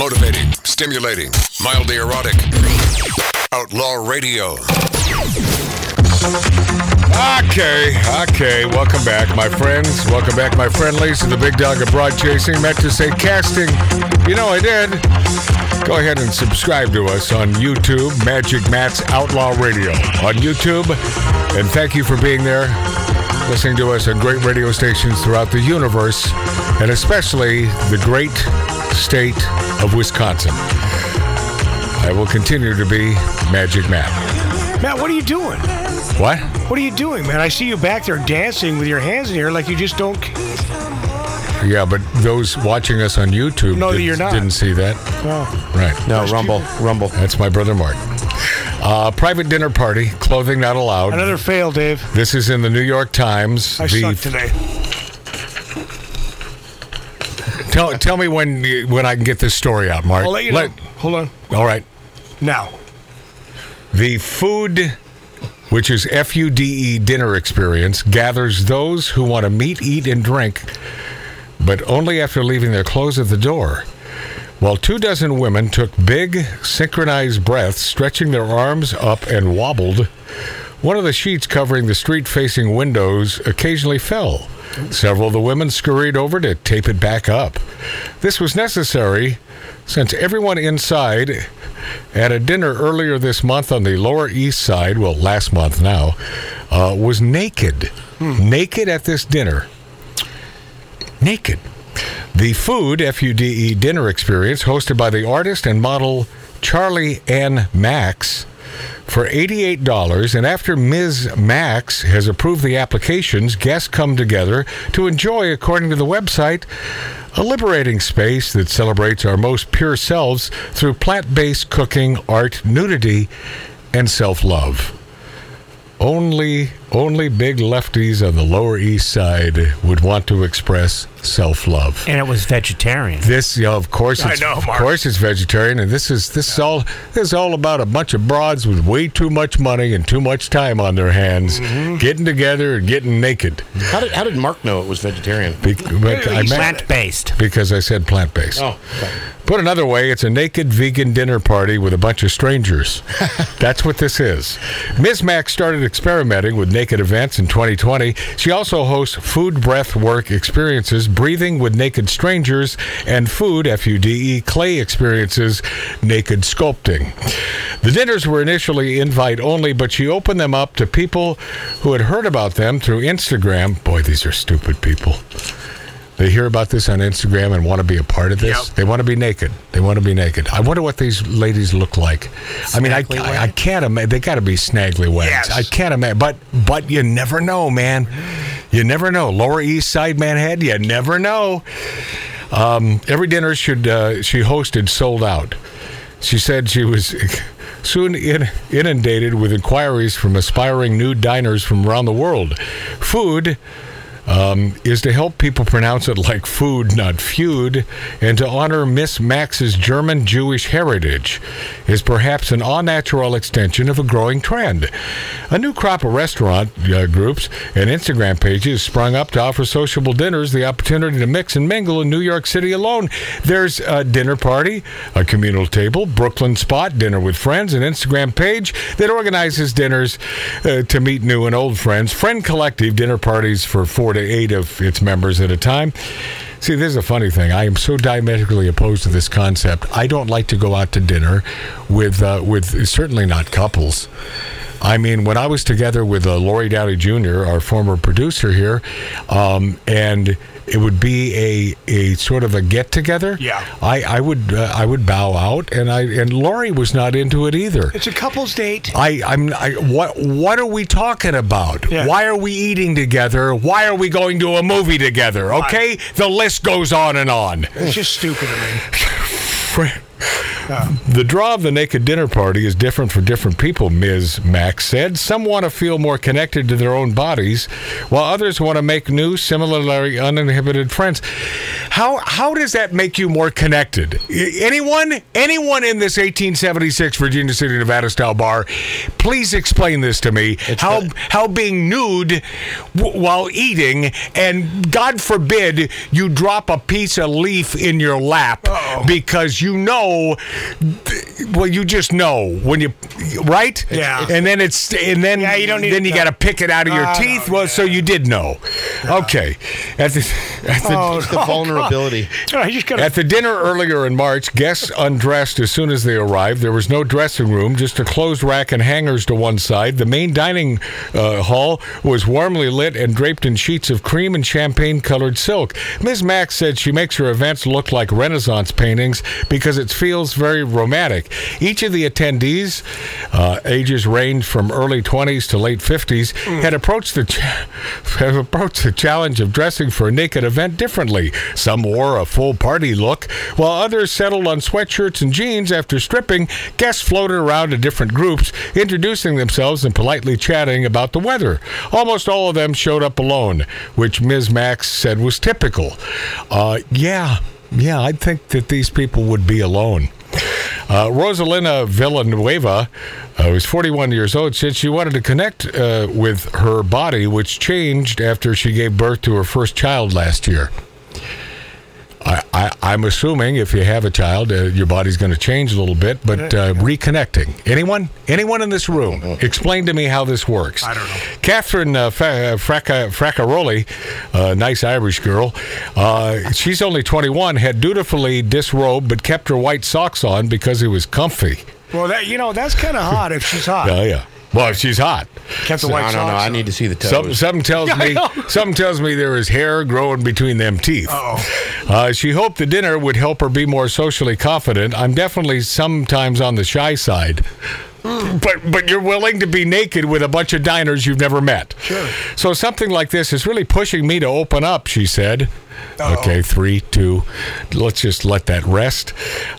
motivating, stimulating, mildly erotic. Outlaw Radio. Okay, okay. Welcome back, my friends. Welcome back, my friendlies, to the Big Dog of Broad Chasing. Meant to say casting. You know I did. Go ahead and subscribe to us on YouTube, Magic Matt's Outlaw Radio on YouTube. And thank you for being there, listening to us on great radio stations throughout the universe, and especially the great state of Wisconsin. I will continue to be Magic Matt. Matt, what are you doing? What? What are you doing, man? I see you back there dancing with your hands in the air like you just don't. Yeah, but those watching us on YouTube No, did, you're not. didn't see that. Oh. Right. No, Rumble, Rumble. That's my brother Mark. Uh, private dinner party, clothing not allowed. Another fail, Dave. This is in the New York Times. I The- suck today. tell, tell me when you- when I can get this story out, Mark. I'll let you know. Hold on. all right. Now. The food, which is F U D E dinner experience, gathers those who want to meet, eat, and drink, but only after leaving their clothes at the door. While two dozen women took big, synchronized breaths, stretching their arms up and wobbled, one of the sheets covering the street facing windows occasionally fell. Several of the women scurried over to tape it back up. This was necessary since everyone inside at a dinner earlier this month on the Lower East Side, well, last month now, uh, was naked. Naked at this dinner. Naked. The Food, F U D E dinner experience, hosted by the artist and model Charlie Ann Max for $88. And after Ms. Max has approved the applications, guests come together to enjoy, according to the website, a liberating space that celebrates our most pure selves through plant based cooking, art, nudity, and self love. Only, only big lefties on the Lower East Side would want to express self love. And it was vegetarian. This, you know, of course, I it's, know, of course, it's vegetarian, and this is this is all this is all about a bunch of broads with way too much money and too much time on their hands, Mm-hmm. getting together and getting naked. How did how did Mark know it was vegetarian? Be- but I meant- Plant based. because I said plant based. Oh, okay. Put another way, it's a naked vegan dinner party with a bunch of strangers. That's what this is. Ms. Max started experimenting with naked events in 2020. She also hosts food breath work experiences, breathing with naked strangers, and food, F U D E, clay experiences, naked sculpting. The dinners were initially invite only, but she opened them up to people who had heard about them through Instagram. Boy, these are stupid people. They hear about this on Instagram and want to be a part of this. Yep. They want to be naked. They want to be naked. I wonder what these ladies look like. I mean, I, Snaggly I, I can't imagine. They got to be snaggly wags. Yes. I can't imagine. But but you never know, man. You never know. Lower East Side Manhattan. You never know. Um, every dinner should uh, she hosted sold out. She said she was soon in, inundated with inquiries from aspiring new diners from around the world. Food um, is to help people pronounce it like food, not feud, and to honor Miss Max's German Jewish heritage is perhaps an unnatural extension of a growing trend. A new crop of restaurant uh, groups and Instagram pages sprung up to offer sociable dinners the opportunity to mix and mingle in New York City alone. There's a dinner party, a communal table, Brooklyn Spot, dinner with friends, an Instagram page that organizes dinners uh, to meet new and old friends, Friend Collective dinner parties for four to eight of its members at a time. See, this is a funny thing. I am so diametrically opposed to this concept. I don't like to go out to dinner with uh, with certainly not couples. I mean, when I was together with uh, Lori Downey Jr., our former producer here, um, and it would be a a sort of a get together. Yeah. I I would uh, I would bow out, and I and Lori was not into it either. It's a couple's date. I, I'm. I, what? What are we talking about? Yeah. Why are we eating together? Why are we going to a movie together? Okay, the list goes on and on. It's just stupid to me. The draw of the naked dinner party is different for different people, Ms. Max said. Some want to feel more connected to their own bodies, while others want to make new, similarly uninhibited friends. How how does that make you more connected? Anyone anyone in this 1876 Virginia City, Nevada style bar, please explain this to me. how the- how being nude w- while eating and God forbid you drop a piece of leaf in your lap because you know well you just know when you right Yeah. and then it's and then Yeah, you don't need then you got to pick it out of your no, teeth well so you did know okay at the, at the Oh, The vulnerability. I just gotta. at the dinner earlier in March, guests undressed as soon as they arrived. There was no dressing room, just a closed rack and hangers to one side. The main dining uh, hall was warmly lit and draped in sheets of cream and champagne colored silk. Ms. Max said she makes her events look like Renaissance paintings because it feels very romantic. Each of the attendees, uh, ages ranged from early 20s to late 50s, had approached the ch- have approached the challenge of dressing for a naked event differently. Some wore a full party look, while others settled on sweatshirts and jeans. After stripping, guests floated around in different groups, introducing themselves and politely chatting about the weather. Almost all of them showed up alone, which Ms. Max said was typical. Uh, yeah, yeah, I'd think that these people would be alone. Uh, Rosalina Villanueva, uh, who's 41 years old, said she wanted to connect uh, with her body, which changed after she gave birth to her first child last year. I, I, I'm assuming if you have a child, uh, your body's going to change a little bit, but uh, reconnecting. Anyone? Anyone in this room? Explain to me how this works. I don't know. Catherine uh, Fracca- Fraccaroli, a nice Irish girl, uh, she's only 21, had dutifully disrobed but kept her white socks on because it was comfy. well, that you know that's kind of hot if she's hot. Oh, yeah. Well, she's hot. Kept the white no, no. socks I need to see the toes. Something, something tells Yeah, me know. something tells me there is hair growing between them teeth. Uh, she hoped the dinner would help her be more socially confident. I'm definitely sometimes on the shy side. But but you're willing to be naked with a bunch of diners you've never met. Sure. So something like this is really pushing me to open up, she said. Uh-oh. Okay, three, two. Let's just let that rest.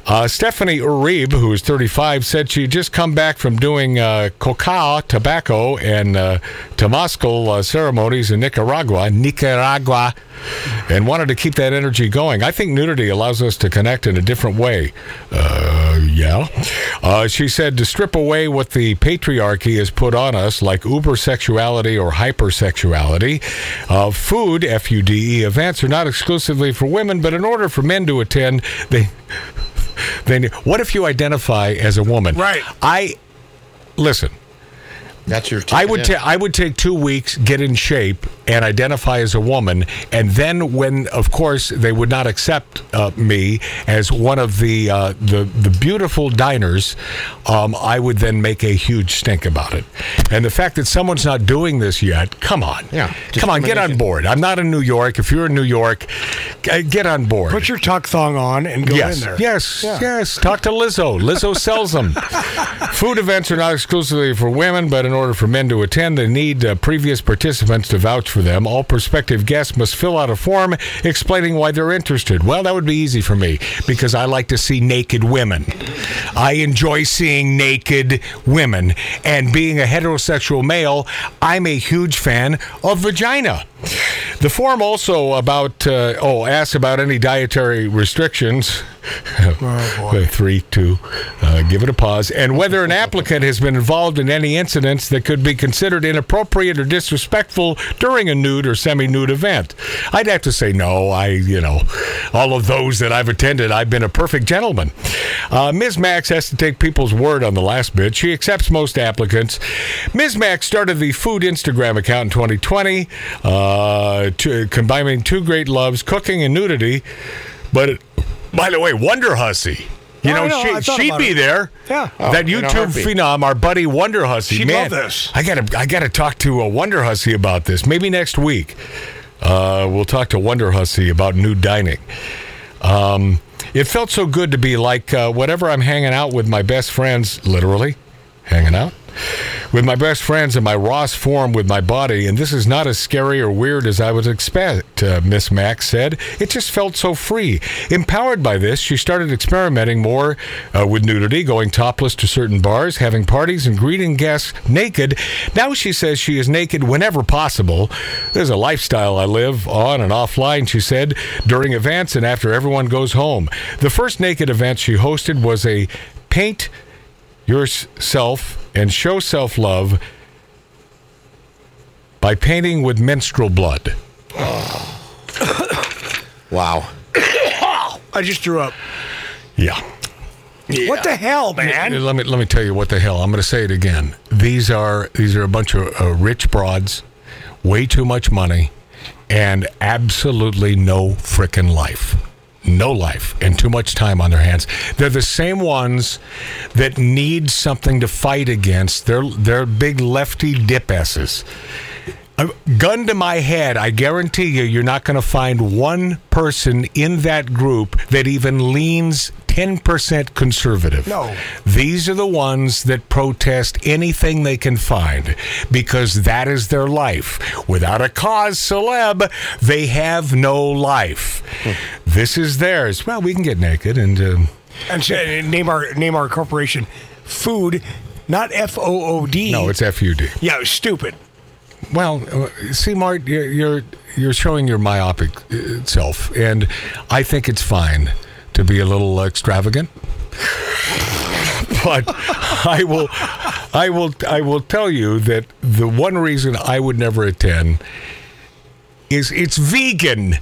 Uh, Stephanie Uribe, who is 35, said she'd just come back from doing uh, coca, tobacco, and uh, temazcal uh, ceremonies in Nicaragua, Nicaragua, and wanted to keep that energy going. I think nudity allows us to connect in a different way. Uh, yeah. Uh, she said to strip away what the patriarchy has put on us, like uber sexuality or hypersexuality. Uh, food, F U D E, events are not exclusively for women, but in order for men to attend, they. They, what if you identify as a woman? Right. I listen. That's your. I would ticket ta- I would take two weeks, get in shape, and identify as a woman, and then when, of course, they would not accept uh, me as one of the uh, the the beautiful diners, um, I would then make a huge stink about it. And the fact that someone's not doing this yet, come on, Yeah, come on, get on board. I'm not in New York. If you're in New York, get on board. Put your tuck thong on and go Yes, in there. yes, Yeah. yes. Talk to Lizzo. Lizzo sells them. Food events are not exclusively for women, but in order for men to attend, they need uh, previous participants to vouch for them. All prospective guests must fill out a form explaining why they're interested. Well, that would be easy for me because I like to see naked women. I enjoy seeing naked women, and being a heterosexual male, I'm a huge fan of vagina. The form also about uh, oh asks about any dietary restrictions. Boy. Three, two, uh, give it a pause, and whether an applicant has been involved in any incidents that could be considered inappropriate or disrespectful during a nude or semi-nude event. I'd have to say no. I, you know, all of those that I've attended, I've been a perfect gentleman. Uh, Ms. Max has to take people's word on the last bit. She accepts most applicants. Ms. Max started the food Instagram account in 2020, uh, to, combining two great loves, cooking and nudity. But by the way, Wonder Hussy. You Oh, know, know, she, she'd be it. there. Yeah. that in a YouTube heartbeat. phenom, our buddy Wonder Hussy. She'd Man, love this. I gotta, I gotta talk to a Wonder Hussy about this. Maybe next week. Uh, we'll talk to Wonder Hussy about new dining. Um, it felt so good to be like uh, whatever I'm hanging out with my best friends, literally hanging out with my best friends in my Ross form with my body, and this is not as scary or weird as I would expect, uh, Miss Max said. It just felt so free. Empowered by this, she started experimenting more uh, with nudity, going topless to certain bars, having parties, and greeting guests naked. Now she says she is naked whenever possible. There's a lifestyle I live on and offline, she said, during events and after everyone goes home. The first naked event she hosted was a paint yourself and show self love by painting with menstrual blood. Wow. I just threw up. Yeah. Yeah. What the hell, man? Let me let me tell you what the hell. I'm going to say it again. These are these are a bunch of uh, rich broads, way too much money, and absolutely no frickin' life. No life and too much time on their hands. They're the same ones that need something to fight against. They're they're big lefty dip asses. A gun to my head, I guarantee you, you're not going to find one person in that group that even leans 10% conservative. No. These are the ones that protest anything they can find because that is their life. Without a cause celeb, they have no life. This is theirs. Well, we can get naked and. Uh, And name our name our corporation, Food, not F O O D. no, it's FUD. yeah, stupid. Well, uh, see, Mart, you're you're, you're showing your myopic uh, self, and I think it's fine to be a little extravagant. but I will, I will, I will tell you that the one reason I would never attend is it's vegan.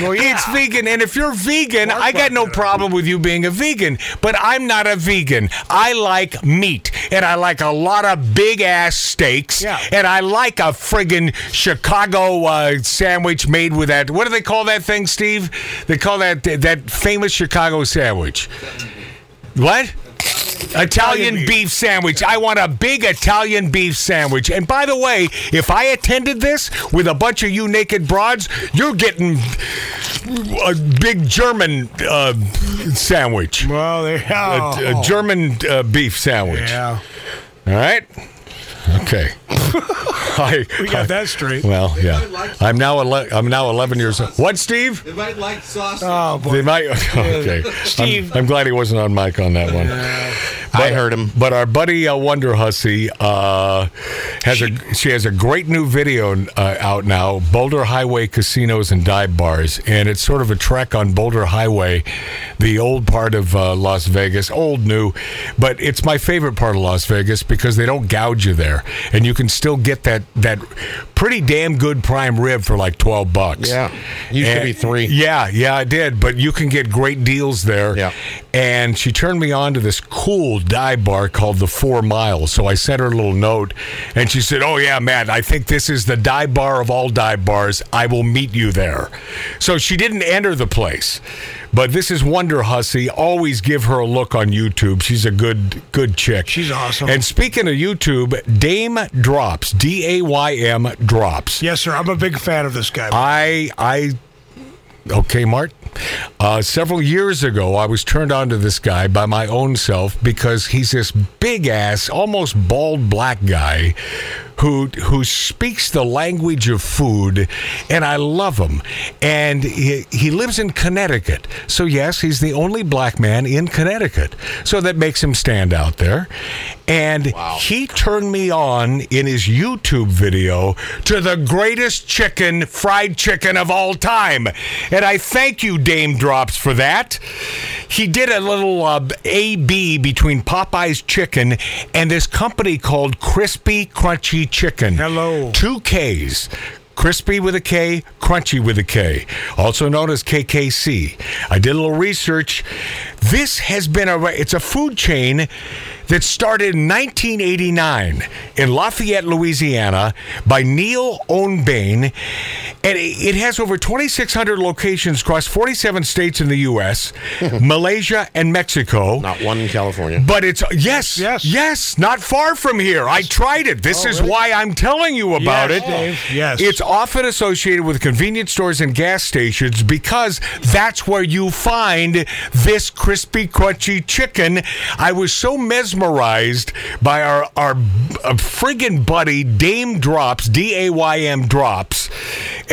Well, yeah. It's vegan, and if you're vegan, I got no problem with you being a vegan. But I'm not a vegan. I like meat, and I like a lot of big ass steaks, Yeah. and I like a friggin' Chicago uh, sandwich made with that. What do they call that thing, Steve? They call that that famous Chicago sandwich. What? Italian beef. beef. sandwich. I want a big Italian beef sandwich. And by the way, if I attended this with a bunch of you naked broads, you're getting a big German uh, sandwich. Well, there. A, Oh. a German uh, beef sandwich. yeah, All right? Okay. I, we got that straight. Well, yeah. I'm now ele- I'm now 11 years old. What, Steve? They might like sausage. Oh boy. They might. Okay, Steve. I'm, I'm glad he wasn't on mic on that one. I heard him. But our buddy uh, Wonder Hussy uh, has a she has a great new video uh, out now. Boulder Highway casinos and dive bars, and it's sort of a trek on Boulder Highway, the old part of uh, Las Vegas, old new, but it's my favorite part of Las Vegas because they don't gouge you there, and you can still get that that pretty damn good prime rib for like twelve bucks. Yeah. Used to be three. Yeah, yeah, I did. But you can get great deals there. Yeah. And she turned me on to this cool dive bar called the Four Miles. So I sent her a little note, and she said, "Oh yeah, Matt, I think this is the dive bar of all dive bars. I will meet you there." So she didn't enter the place. But this is Wonder Hussy. Always give her a look on YouTube. She's a good, good chick. She's awesome. And speaking of YouTube, Daym Drops, D A Y M Drops. Yes, sir. I'm a big fan of this guy. I I okay, Mart. Uh, several years ago, I was turned on to this guy by my own self because he's this big ass, almost bald black guy who who speaks the language of food, and I love him. And he, he lives in Connecticut, so yes, he's the only black man in Connecticut. So that makes him stand out there. And he turned me on in his YouTube video to the greatest chicken, fried chicken of all time. And I thank you, Daym Drops, for that. He did a little uh, A-B between Popeye's chicken and this company called Krispy Krunchy Chicken. Hello. Two Ks. Crispy with a K, crunchy with a K, also known as KKC. I did a little research. This has been a it's a food chain that started in 1989 in Lafayette, Louisiana by Neil Ownbane And it it has over 2,600 locations across 47 states in the U.S., Malaysia, and Mexico. Not one in California. But it's yes, Yes. yes, not far from here. I tried it. This is why I'm telling you about Yes, it. Dave, yes. It's often associated with convenience stores and gas stations because that's where you find this Krispy, Krunchy chicken. I was so mesmerized by our our uh, friggin' buddy Daym Drops, D A Y M Drops,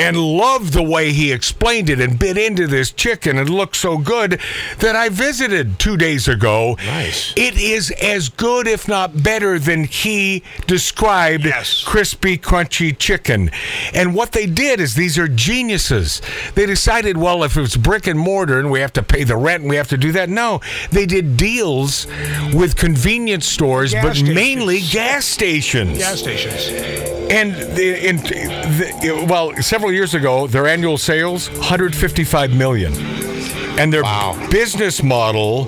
and loved the way he explained it and bit into this chicken and looked so good that I visited two days ago. Nice. It is as good, if not better, than he described Yes. Krispy, Krunchy chicken. And what they did is these are geniuses. They decided, well, if it's brick and mortar and we have to pay the rent and we have to do that. No, they did deals with convenience stores, Gas but stations. mainly gas stations. Gas stations. And the, in, the, well, several years ago, their annual sales 155 million, and their Wow. business model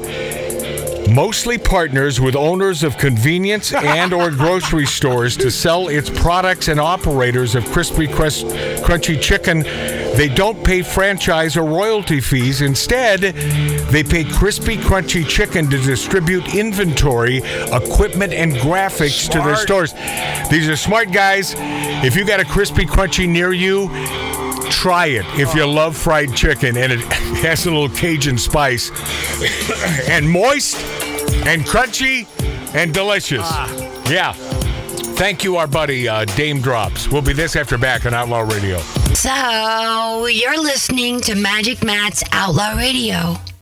mostly partners with owners of convenience and or grocery stores to sell its products and operators of crispy crust, crunchy chicken they don't pay franchise or royalty fees instead they pay Krispy Krunchy Chicken to distribute inventory equipment and graphics to their stores these are smart guys if you got a Krispy Krunchy near you try it if you love fried chicken and it has a little Cajun spice and moist and crunchy and delicious. Yeah. Thank you, our buddy uh, Daym Drops. We'll be this after back on Outlaw Radio. So, you're listening to Magic Matt's Outlaw Radio.